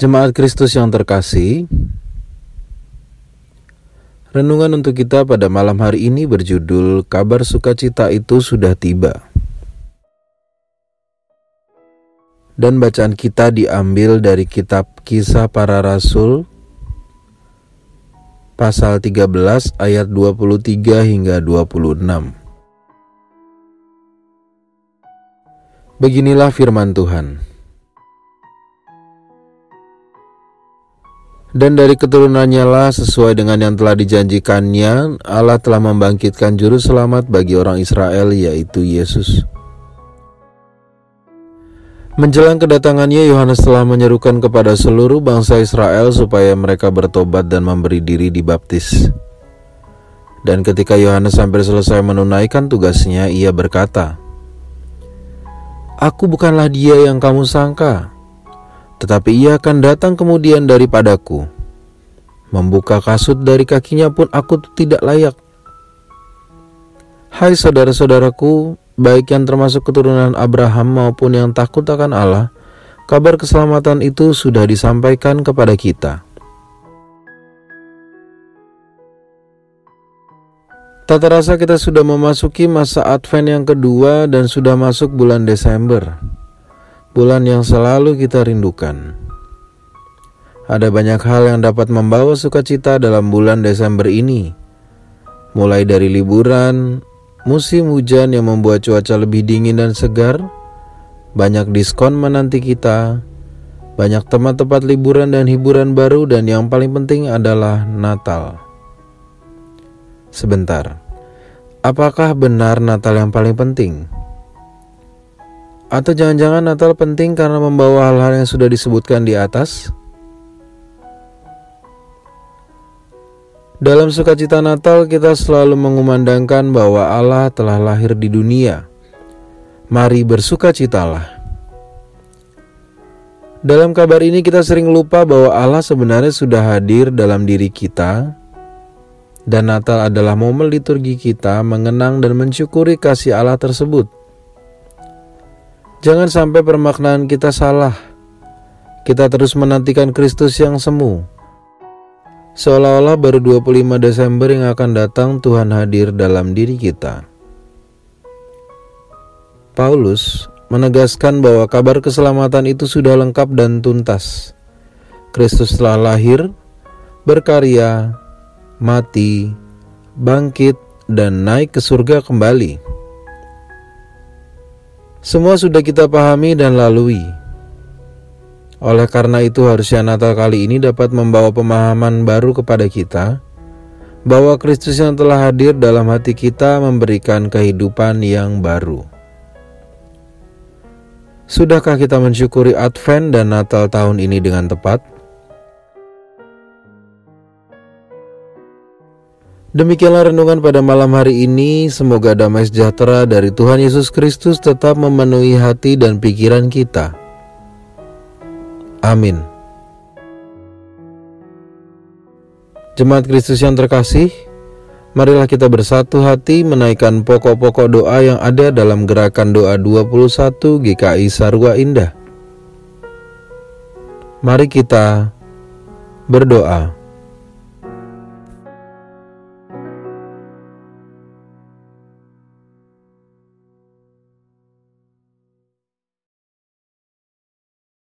Jemaat Kristus yang terkasih, renungan untuk kita pada malam hari ini berjudul Kabar Sukacita itu sudah tiba. Dan bacaan kita diambil dari kitab Kisah Para Rasul pasal 13 ayat 23 hingga 26. Beginilah firman Tuhan. Dan dari keturunannya lah sesuai dengan yang telah dijanjikannya, Allah telah membangkitkan juru selamat bagi orang Israel yaitu Yesus. Menjelang kedatangannya, Yohanes telah menyerukan kepada seluruh bangsa Israel supaya mereka bertobat dan memberi diri dibaptis. Dan ketika Yohanes hampir selesai menunaikan tugasnya, ia berkata, Aku bukanlah dia yang kamu sangka, tetapi ia akan datang kemudian daripadaku. Membuka kasut dari kakinya pun aku tidak layak. Hai saudara-saudaraku, baik yang termasuk keturunan Abraham maupun yang takut akan Allah, kabar keselamatan itu sudah disampaikan kepada kita. Tak terasa kita sudah memasuki masa Advent yang kedua dan sudah masuk bulan Desember bulan yang selalu kita rindukan. Ada banyak hal yang dapat membawa sukacita dalam bulan Desember ini, mulai dari liburan, musim hujan yang membuat cuaca lebih dingin dan segar, banyak diskon menanti kita, banyak tempat-tempat liburan dan hiburan baru, dan yang paling penting adalah Natal. Sebentar, apakah benar Natal yang paling penting? Atau jangan-jangan Natal penting karena membawa hal-hal yang sudah disebutkan di atas? Dalam sukacita Natal kita selalu mengumandangkan bahwa Allah telah lahir di dunia. Mari bersukacitalah. Dalam kabar ini kita sering lupa bahwa Allah sebenarnya sudah hadir dalam diri kita dan Natal adalah momen liturgi kita mengenang dan mensyukuri kasih Allah tersebut. Jangan sampai permaknaan kita salah. Kita terus menantikan Kristus yang semu. Seolah-olah baru 25 Desember yang akan datang Tuhan hadir dalam diri kita. Paulus menegaskan bahwa kabar keselamatan itu sudah lengkap dan tuntas. Kristus telah lahir, berkarya, mati, bangkit, dan naik ke surga kembali. Semua sudah kita pahami dan lalui. Oleh karena itu harusnya Natal kali ini dapat membawa pemahaman baru kepada kita bahwa Kristus yang telah hadir dalam hati kita memberikan kehidupan yang baru. Sudahkah kita mensyukuri Advent dan Natal tahun ini dengan tepat? Demikianlah renungan pada malam hari ini. Semoga damai sejahtera dari Tuhan Yesus Kristus tetap memenuhi hati dan pikiran kita. Amin. Jemaat Kristus yang terkasih, marilah kita bersatu hati menaikkan pokok-pokok doa yang ada dalam gerakan doa 21 GKI Sarwa Indah. Mari kita berdoa.